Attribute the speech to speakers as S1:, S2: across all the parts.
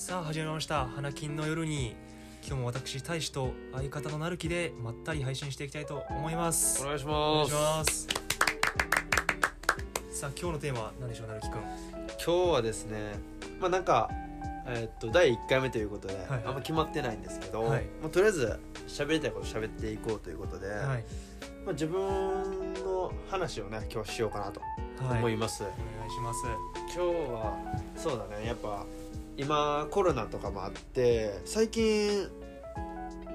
S1: さあ始まりました。花金の夜に今日も私大使と相方のなるきでまったり配信していきたいと思います。
S2: お願いし
S1: お願いし
S2: ます。
S1: ますさあ今日のテーマは何でしょうなるきくん？
S2: 今日はですねまあなんかえーっと第1回目ということで、
S1: はい
S2: あんま決まってないんですけど、
S1: はい。
S2: まあ、とりあえず喋りたいこと喋っていこうということで、
S1: はい。
S2: まあ、自分の話をね今日しようかなと
S1: はい
S2: 思います、
S1: お願いします。
S2: 今日はそうだねやっぱ今コロナとかもあって最近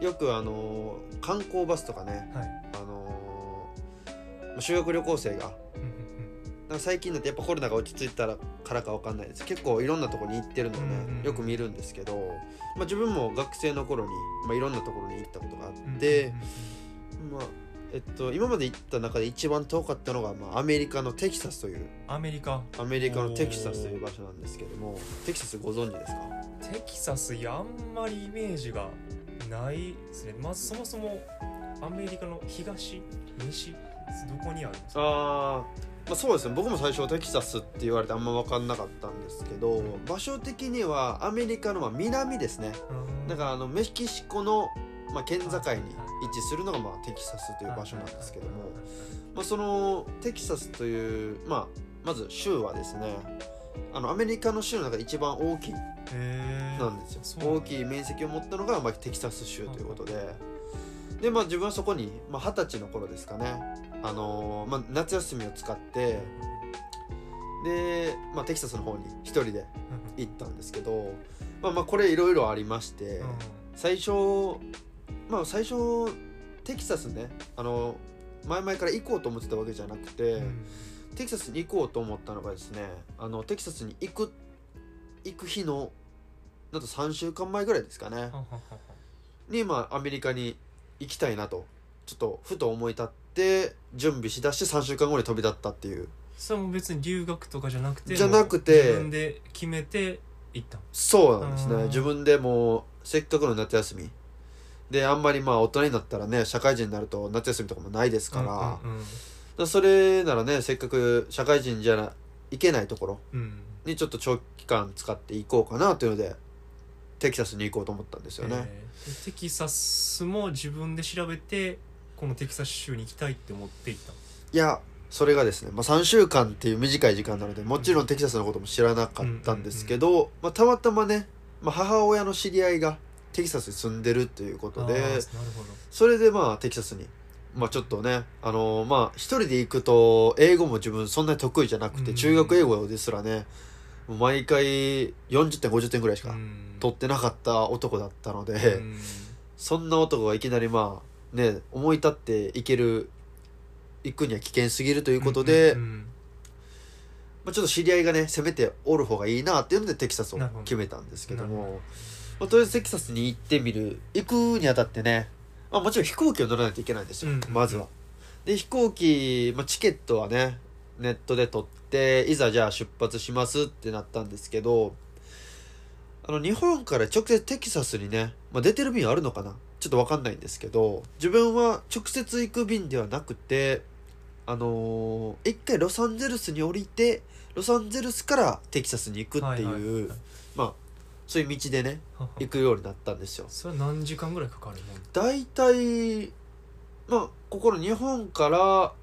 S2: よくあの観光バスとかね
S1: はい。
S2: あのまあ修学旅行生が最近だってやっぱコロナが落ち着いたらからかわかんないです。結構いろんなところに行ってるのをね、よく見るんですけど、まあ、自分も学生の頃に、まあ、いろんなところに行ったことがあって、まあえっと、今まで行った中で一番遠かったのが、まあ、アメリカのテキサスという。
S1: アメリカ。
S2: アメリカのテキサスという場所なんですけどもテキサスご存知ですか？
S1: テキサスいやあんまりイメージがないですね。まずそもそもアメリカの東？西？どこにあるんですか？
S2: あーまあ、そうですね。僕も最初テキサスって言われてあんま分かんなかったんですけど場所的にはアメリカのまあ南ですね。
S1: うん。
S2: だからあのメキシコの、まあ、県境に位置するのがまあテキサスという場所なんですけども、まあ、そのテキサスという、まあ、まず州はですねあのアメリカの州の中で一番大きいなんですよ。大きい面積を持ったのが、まあ、テキサス州ということで。で、まあ、自分はそこにまあ二十、歳の頃ですかね、あのーまあ、夏休みを使ってで、まあ、テキサスの方に一人で行ったんですけど、まあ、まあこれいろいろありまして、
S1: うん。
S2: 最初まあ最初テキサスねあの前々から行こうと思ってたわけじゃなくて、
S1: うん。
S2: テキサスに行こうと思ったのがですねあのテキサスに行く行く日のなんと3週間前ぐらいですかね。にまあアメリカに行きたいなとちょっとふと思い立って準備しだして3週間後に飛び立ったっていう。
S1: それも別に留学とかじゃなくて
S2: じゃなくて
S1: 自分で決めて行った
S2: そうなんです
S1: うん。
S2: ね自分でもうせっかくの夏休みであんまりまあ大人になったらね社会人になると夏休みとかもないですから,、
S1: うんうん
S2: それならねせっかく社会人じゃないけないところ
S1: うん。
S2: にちょっと長期間使っていこうかなというのでテキサスに行こうと思ったんですよね、
S1: えー。テキサスも自分で調べてこのテキサス州に行きたいって思って行った。
S2: いやそれがですね、まあ、3週間っていう短い時間なのでもちろんテキサスのことも知らなかったんですけど、まあ、たまたまね、まあ、母親の知り合いがテキサスに住んでるということでそれでまあテキサスに、まあ、ちょっとねあのーまあ一人で行くと英語も自分そんなに得意じゃなくて、
S1: うん。
S2: 中学英語ですらね毎回40点50点ぐらいしか
S1: うん。
S2: 取ってなかった男だったので、
S1: うん。
S2: そんな男がいきなりまあね思い立って行ける行くには危険すぎるということで、まあ、ちょっと知り合いがね攻めておる方がいいなっていうのでテキサスを決めたんですけどもまあ、とりあえずテキサスに行ってみる行くにあたってね、まあ、もちろん飛行機を乗らないといけないんですよ、
S1: うん。
S2: まずは。で飛行機、まあ、チケットはねネットで取っていざじゃあ出発しますってなったんですけどあの日本から直接テキサスにね、まあ、出てる便あるのかなちょっと分かんないんですけど自分は直接行く便ではなくてあのー一回ロサンゼルスに降りてロサンゼルスからテキサスに行くっていう、
S1: はいはいはい。
S2: まあそういう道でね行くようになったんですよ。
S1: それは何時間ぐらいかかるもん
S2: 大体まあここの日本から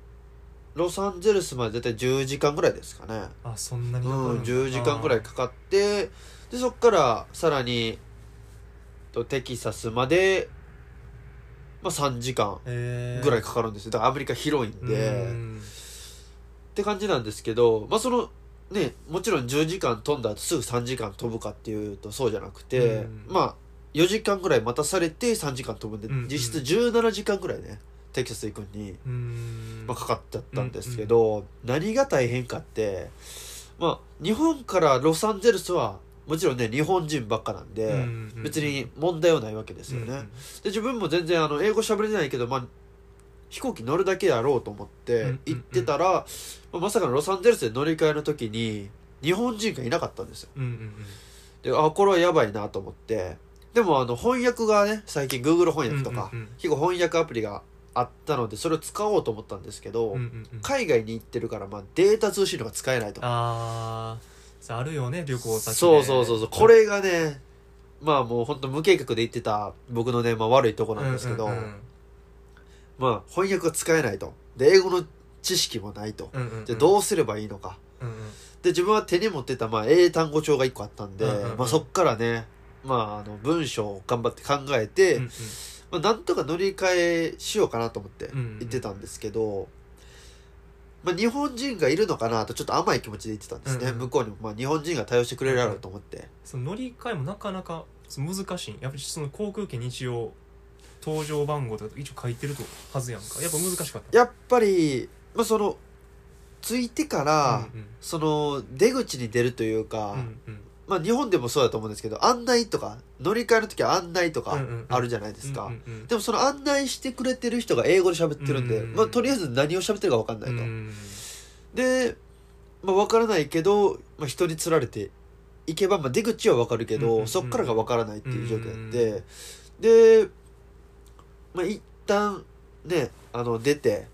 S2: ロサンゼルスまで大体10時間ぐらいですかね。
S1: あそんなに
S2: うん
S1: かかるんだ
S2: 10時間ぐらいかかってでそっからさらにとテキサスまでまあ3時間ぐらいかかるんですよ。だからアメリカ広いんで、
S1: うん。
S2: って感じなんですけどまあそのねもちろん10時間飛んだ後すぐ3時間飛ぶかっていうとそうじゃなくて、
S1: うん。
S2: まあ4時間ぐらい待たされて3時間飛ぶんで、
S1: うんうん。
S2: 実質17時間ぐらいねテキサス行くのに、
S1: うん。
S2: まあ、かかっちゃったんですけど、何が大変かってまあ日本からロサンゼルスはもちろんね日本人ばっかなんで、
S1: うんうん
S2: 別に問題はないわけですよね、
S1: うんうん。
S2: で自分も全然あの英語喋れないけど、まあ、飛行機乗るだけやろうと思って行ってたら、まあまさかのロサンゼルスで乗り換えの時に日本人がいなかったんですよ。であこれはやばいなと思って。でもあの翻訳がね最近 Google 翻訳とか、結構翻訳アプリがあったのでそれを使おうと思ったんですけど、海外に行ってるから、まあ、データ通信のが使えないと。
S1: あああるよね旅行先で。
S2: そうそうそうそう。これがねまあもう本当無計画で言ってた僕のね、まあ、悪いとこなんですけど、まあ翻訳が使えないと。で英語の知識もないと。
S1: うんうんうん。
S2: でどうすればいいのか。
S1: うんうん。
S2: で自分は手に持ってたまあ英単語帳が1個あったんで、
S1: うんうんうん。
S2: まあ、そっからねまああの文章を頑張って考えて、
S1: うんうん。
S2: まあ、なんとか乗り換えしようかなと思って
S1: うんうん
S2: 言ってたんですけど、まあ、日本人がいるのかなとちょっと甘い気持ちで言ってたんですね、
S1: うんうん。
S2: 向こうにもまあ日本人が対応してくれるやろうと思って、
S1: その乗り換えもなかなか難しい。やっぱりその航空券に一応搭乗番号とか一応書いてるとはずやんか。やっぱ難しかった。
S2: やっぱり、まあ、その着いてから、
S1: うん
S2: その出口に出るというか、
S1: うんうん。うん
S2: まあ、日本でもそうだと思うんですけど案内とか乗り換えの時は案内とか
S1: うんうんうん。
S2: あるじゃないですか、
S1: うんうんうん。
S2: でもその案内してくれてる人が英語で喋ってるんで、
S1: うんうんうん。
S2: まあ、とりあえず何を喋ってるか分かんないと、
S1: うん
S2: で、まあ、分からないけど、まあ、人に釣られて行けば、まあ、出口は分かるけど、
S1: うんうんうん
S2: そっからが分からないっていう状況
S1: うん
S2: で、で、まあ、一旦ねあの出て。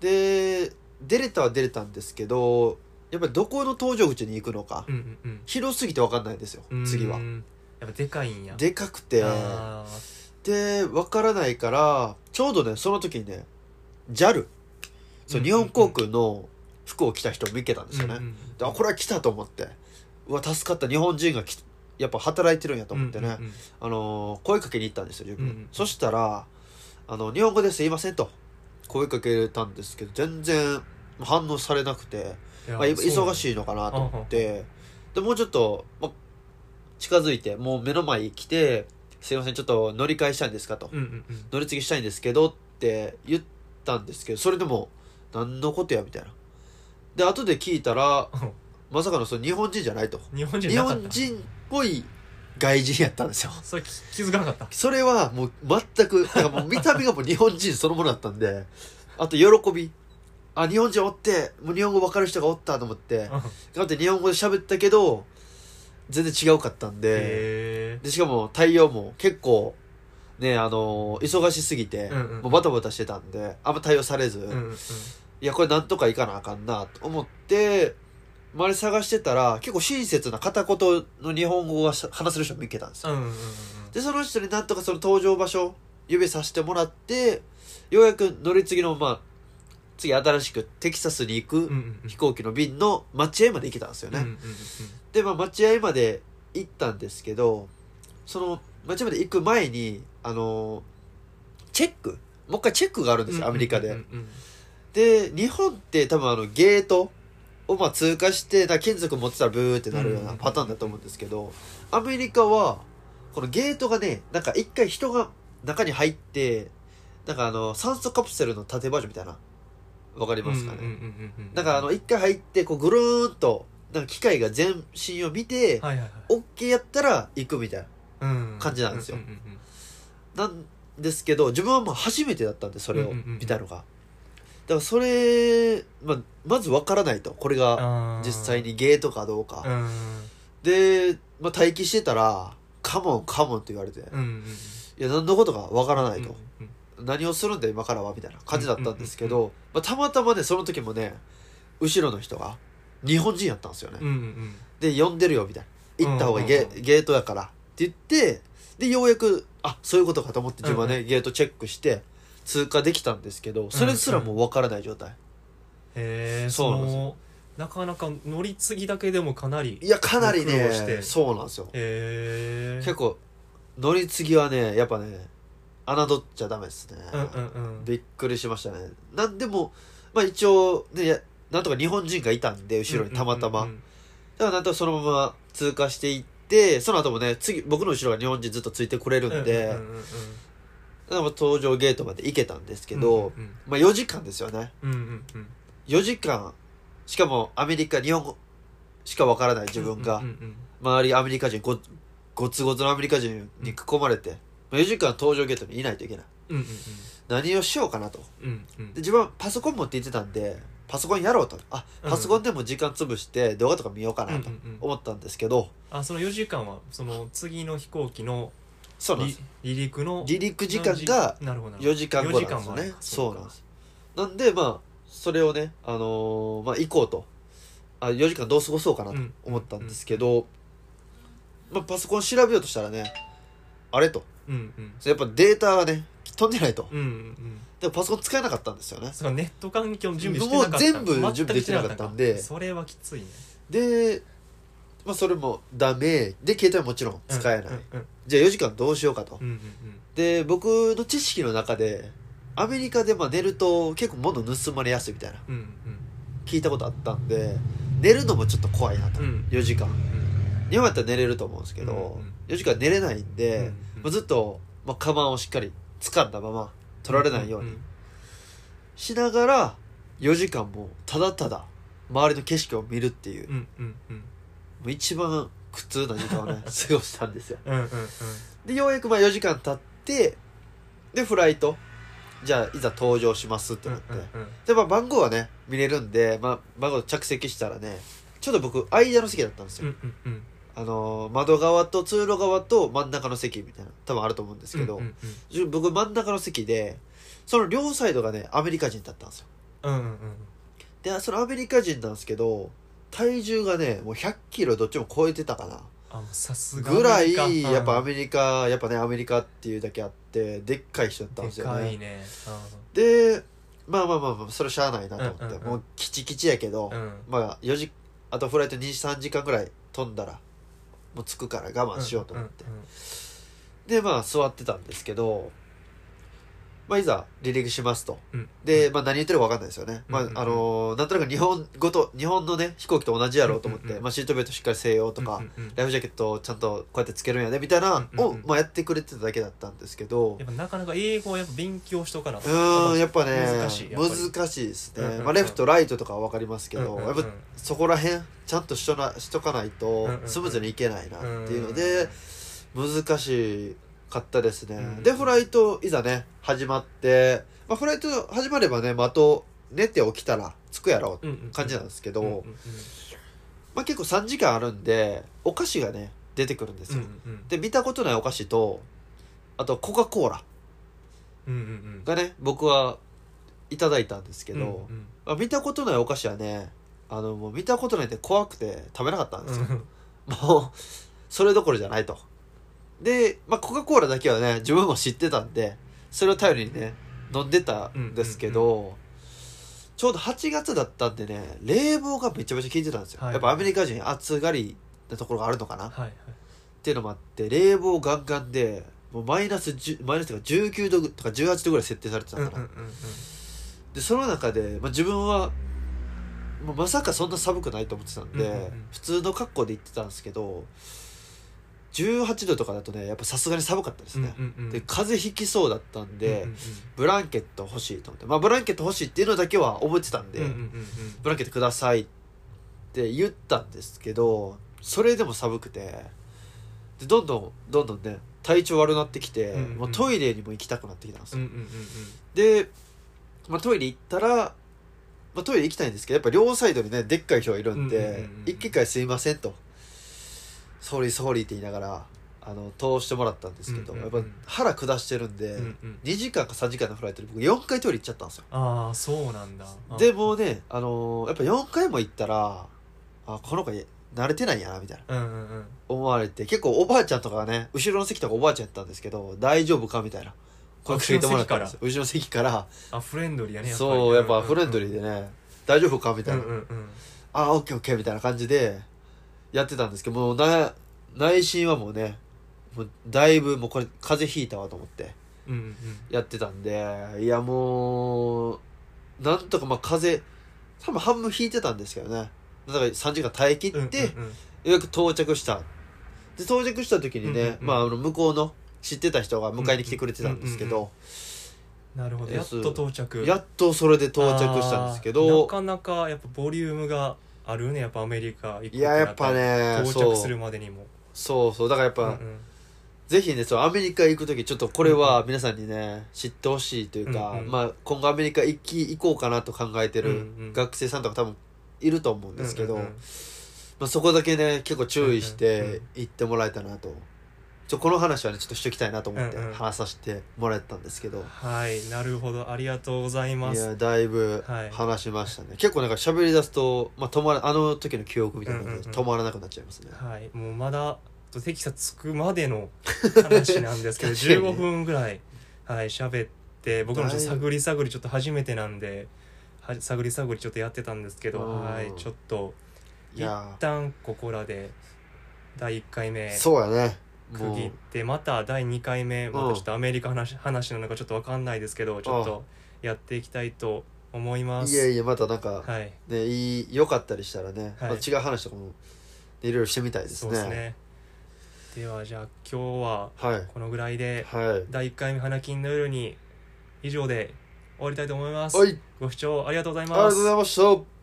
S2: で出れたは出れたんですけどやっぱりどこの搭乗口に行くのか、
S1: うんうんうん。
S2: 広すぎて分かんないんですよ
S1: うん。
S2: 次は。
S1: やっぱでかいんや。
S2: でかくて。
S1: あ
S2: で分からないからちょうどねその時にね JAL そう
S1: うん
S2: 日本航空の服を着た人を見つけたんですよね、
S1: うんうん
S2: であこれは来たと思って。うわ助かった。日本人がきやっぱ働いてるんやと思ってね、
S1: うんうん
S2: あのー声かけに行ったんですよ自分、
S1: うんうん。
S2: そしたらあの「日本語ですいません」と声かけたんですけど全然反応されなくて、まあ、忙しいのかなと思って。でもうちょっと、まあ、近づいてもう目の前に来て「すいませんちょっと乗り換えしたいんですか?」と、
S1: うんうんうん。
S2: 乗り継ぎしたいんですけどって言ったんですけどそれでも何のことやみたいな。で後で聞いたら
S1: うん
S2: まさかのその日本人じゃないと。
S1: 日本人
S2: 日
S1: なかった。
S2: 本人っぽい外人やったんですよ。
S1: それ気気づかなかった。
S2: それはもう全くだからもう見た目がもう日本人そのものだったんで。あと喜び。あ日本人おってもう日本語分かる人がおったと思って。
S1: うん。
S2: 頑張って日本語で喋ったけど全然違うかったんで。
S1: へ
S2: でしかも対応も結構ねあの忙しすぎて、
S1: うんうん。
S2: もうバタバタしてたんであんま対応されず、
S1: うんうん。
S2: いやこれなんとかいかなあかんなと思って周り探してたら結構親切な片言の日本語がし話せる人見つけたんですよ、
S1: うんうんうん
S2: でその人になんとかその搭乗場所指さしてもらってようやく乗り継ぎのまあ次新しくテキサスに行く
S1: うんうんうん。
S2: 飛行機の便の待合まで行けたんですよね、
S1: うんうんうん
S2: でまあ待合まで行ったんですけどその待合まで行く前にあのチェック。もう一回チェックがあるんですよアメリカで、
S1: うんうんうん。
S2: で日本って多分あのゲートをまあ通過してな金属持ってたらブーってなるようなパターンだと思うんですけど、アメリカはこのゲートがねなんか一回人が中に入ってなんかあの酸素カプセルの縦バージョンみたいなわかりますかね、
S1: うんうんうんうんうん
S2: なんかあの一回入ってこうぐるーんとなんか機械が全身を見て、
S1: はいはいはい。
S2: OK やったら行くみたいな
S1: うん。
S2: 感じなんですよ。
S1: うんうんうん
S2: なんですけど自分はもう初めてだったんでそれを
S1: うんうんうん
S2: 見たのが、だからそれ、まあ、まずわからないと。これが実際にゲートかどうか、
S1: うん。
S2: で、まあ、待機してたら「カモンカモン」って言われて、い
S1: うんうん。
S2: や何のことかわからないと、
S1: うん
S2: 何をするんだ今からはみたいな感じだったんですけど、
S1: うんうん
S2: まあ、たまたまねその時もね後ろの人が日本人やったんですよね、
S1: うんうん
S2: で呼んでるよみたいな。行った方がいいゲ,、
S1: うんうんうん。
S2: ゲートだから。って言ってでようやくあそういうことかと思って自分はね、
S1: うん。
S2: ゲートチェックして通過できたんですけどそれすらもう分からない状態、
S1: へえ
S2: そうなんですよ。
S1: のなかなか乗り継ぎだけでもかなり
S2: いやかなり
S1: 苦労して。
S2: ねそうなんですよ。
S1: へえ
S2: 結構乗り継ぎはねやっぱね侮っちゃダメですね、
S1: うんうんうん。
S2: びっくりしましたね。なんでもまあ一応ねやなんとか日本人がいたんで後ろにたまたま、
S1: うんうん。うん
S2: だからなんとかそのまま通過していってその後もね次僕の後ろが日本人ずっとついてくれるんで、
S1: うんうんうんうん
S2: 搭乗ゲートまで行けたんですけど、
S1: うん
S2: まあ4時間ですよね。
S1: うんうんうん。
S2: 4時間。しかもアメリカ日本語しかわからない自分が、
S1: うんうん
S2: 周りアメリカ人ごごつごつのアメリカ人に囲まれて、まあ4時間搭乗ゲートにいないといけない。
S1: うんうん
S2: 何をしようかなと。
S1: うんうん
S2: で自分はパソコン持って行ってたんでパソコンやろうと。あパソコンでも時間潰して動画とか見ようかなと
S1: うんうんうん。
S2: 思ったんですけど、
S1: あその4時間はその次の飛行機の離
S2: そうなんです。
S1: 離陸の
S2: 離陸時間が
S1: なるほどなるほど。
S2: 4時間後なんですよ
S1: 4時間もある
S2: ね。
S1: か
S2: そうなんです。なんでまあそれをねあのーまあ行こうと。あ4時間どう過ごそうかなと思ったんですけど、まあ、パソコン調べようとしたらねあれと。
S1: うんうん。
S2: やっぱデータがね飛んでないと。
S1: うんうん
S2: でもパソコン使えなかったんですよね。
S1: ネット環境の準備してなかった。
S2: もう全部準備できなかったんで。
S1: それはきついね。
S2: で、まあ、それもダメ。で携帯はもちろん使えない、
S1: うんうん
S2: じゃあ4時間どうしようかと、
S1: うんうん
S2: で僕の知識の中でアメリカでまあ寝ると結構物盗まれやすいみたいな。
S1: うんうん。
S2: 聞いたことあったんで寝るのもちょっと怖いなと、
S1: うん。うん
S2: 4時間。
S1: うん。
S2: 日本やったら寝れると思うんですけど、
S1: うんうん。
S2: 4時間寝れないんで、
S1: うんうん。
S2: まあ、ずっと、まあ、カバンをしっかり掴んだまま取られないようにしながら4時間もただただ周りの景色を見るっていう,、も
S1: うんうんうん。
S2: う一番苦痛な時間をね 過ごしたんですよ。
S1: うんうんうん。
S2: でようやくまあ4時間経ってでフライト。じゃあいざ搭乗しますってなって、
S1: うんうん
S2: でまあ番号はね見れるんで、まあ、番号着席したらねちょっと僕間の席だったんですよ、
S1: うんうんうん。
S2: あのー窓側と通路側と真ん中の席みたいな多分あると思うんですけど、
S1: うんうん
S2: じゅ僕真ん中の席でその両サイドがねアメリカ人だったんですよ。
S1: うんうんうん。
S2: でそのアメリカ人なんですけど体重がねもう100キロどっちも超えてたかな。
S1: さすが
S2: ぐらいやっぱアメリカやっぱねアメリカっていうだけあってでっかい人だったんです
S1: で
S2: よねでまあまあまあまあそれしゃあないなと思って、
S1: うんうんうん。
S2: もうキチキチやけど、まあ4時あとフライト23時間ぐらい飛んだらもう着くから我慢しようと思って、
S1: うんうん。
S2: でまあ座ってたんですけど、まあ、いざ離陸しますと。
S1: うん。
S2: で、まあ、何言ってるか分かんないですよね、まあ
S1: うんうんうん。
S2: あのーなんとなく日本ごと日本のね飛行機と同じやろうと思って、
S1: うんうんうん。
S2: まあ、シートベルトしっかりせよとか、
S1: うんうんうん。
S2: ライフジャケットをちゃんとこうやってつけるんやでみたいな
S1: うんうんうん。
S2: を、まあ、やってくれてただけだったんですけど。
S1: やっぱなかなか英語をやっぱ勉強しとかな
S2: うーん。やっぱね
S1: 難しい
S2: 難しいですね、
S1: うんうんうん。
S2: まあ、レフトライトとかは分かりますけど、
S1: うんうんうん。
S2: やっぱそこら辺ちゃんとしとなしとかないとスムーズにいけないなっていうので
S1: うん
S2: 難しかったですね、
S1: うん。
S2: でフライトいざね始まって、まあ、フライト始まればね、まあ、あと寝て起きたら着くやろうって感じなんですけど、まあ、結構3時間あるんでお菓子がね出てくるんです
S1: うん
S2: よ、
S1: うん。
S2: で見たことないお菓子とあとコカ・コーラがね僕はいただいたんですけど、
S1: うんうん。
S2: まあ、見たことないお菓子はねあのもう見たことないんで怖くて食べなかったんですよ、もうそれどころじゃないとで、まあ、コカ・コーラだけはね自分も知ってたんでそれを頼りにね飲んでたんですけど、ちょうど8月だったんでね冷房がめちゃめちゃ効いてたんですよ、
S1: はい。
S2: やっぱアメリカ人暑がりなところがあるのかな、っ
S1: はいはい。
S2: ていうのもあって冷房ガンガンでもうマイナス10マイナスとか19度とか18度ぐらい設定されてたかな、
S1: うんうんうんうん。
S2: でその中で、まあ、自分はまさかそんな寒くないと思ってたんで、
S1: うんうんうん。
S2: 普通の格好で行ってたんですけど18度とかだとねやっぱさすがに寒かったですね、
S1: うんうんうん。
S2: で風邪ひきそうだったんで、
S1: うんうん
S2: ブランケット欲しいと思って。まあブランケット欲しいっていうのだけは覚えてたんで、
S1: うんうんうんうん。
S2: ブランケットくださいって言ったんですけどそれでも寒くて。でどんどんどんどんね体調悪くなってきて、
S1: うんうん
S2: もうトイレにも行きたくなってきたんですよ、
S1: うんうんうん
S2: で、まあ、トイレ行ったら、まあ、トイレ行きたいんですけどやっぱ両サイドにねでっかい人がいるんで
S1: うんうんうんうん「
S2: 一回すいません」と「 sorry sorry」って言いながらあの通してもらったんですけど、
S1: うんうんうん。
S2: やっぱ腹下してるんで、
S1: うんうん。
S2: 2時間か3時間のフライトで僕4回トイレ行っちゃったんですよ。
S1: ああそうなんだ。あ
S2: でもうね、あのーやっぱ4回も行ったらあこの子慣れてないんやなみたいな。
S1: うんうんうん。
S2: 思われて結構おばあちゃんとかがね後ろの席とかおばあちゃんやったんですけど大丈夫かみたいな。声かけてもらったんですよ。後ろの席から。
S1: あフレンドリーやね
S2: そうやっぱフレンドリ
S1: ー
S2: ーでね。大丈夫かみたいな、
S1: うんうんうん。
S2: あオッケーオッケーみたいな感じでやってたんですけどもうな内心はもうねもうだいぶもうこれ風邪ひいたわと思って。
S1: うんうん。
S2: やってたんでいやもうなんとかまあ風邪多分半分引いてたんですけどね。だから3時間耐え切って、
S1: うんうんうん。
S2: ようやく到着した。で到着した時にね、
S1: うんうんうん。
S2: まあ、あの向こうの知ってた人が迎えに来てくれてたんですけ
S1: うんうん
S2: ど、
S1: なるほど。やっと到着。
S2: やっとそれで到着したんですけど。
S1: なかなかやっぱボリュームがあるねやっぱアメリカ。行く
S2: いややっぱね
S1: 到着するまでにも。
S2: そう。そうだからやっぱ、
S1: うん。うん
S2: ぜひねそうアメリカ行く時ちょっとこれは皆さんにね知ってほしいというか、
S1: うんうん
S2: まあ、今後アメリカ行き行こうかなと考えてる
S1: うんうん
S2: 学生さんとか多分いると思うんですけど、
S1: うんうんうん
S2: まあ、そこだけね結構注意し
S1: うんうん
S2: て行ってもらえたなとちょこの話はねちょっとしときたいなと思って
S1: うんうん。
S2: 話させてもらったんですけど、
S1: はいなるほど。ありがとうございます。
S2: いやだいぶ
S1: はい。
S2: 話しましたね、結構なんか喋り出すと、まあ、止まらあの時の記憶みたいなので
S1: うんうんうん。
S2: 止まらなくなっちゃいますね、
S1: はいもうまだとテキサス着くまでの話なんですけど
S2: 確かにね。
S1: 15分ぐらいはい喋って僕もちょっと探り探りちょっと初めてなんでは探り探りちょっとやってたんですけど
S2: うん
S1: はいちょっと一旦ここらで第1回目。
S2: ーそうやね
S1: 区切ってまた第2回目またちょっとアメリカ話話なのかちょっと分かんないですけどちょっとやっていきたいと思います。
S2: いやいやまたなんか
S1: はい。
S2: ねいい良かったりしたらね、
S1: はい。
S2: 違う話とかもねいろいろしてみたいです
S1: そう
S2: ね
S1: ですね。ではじゃあ今日は
S2: はい。
S1: このぐらいで
S2: はい。
S1: 第1回目花金の夜に以上で終わりたいと思います、
S2: はい。
S1: ご視聴ありがとうござい
S2: ありが
S1: ます
S2: とうございました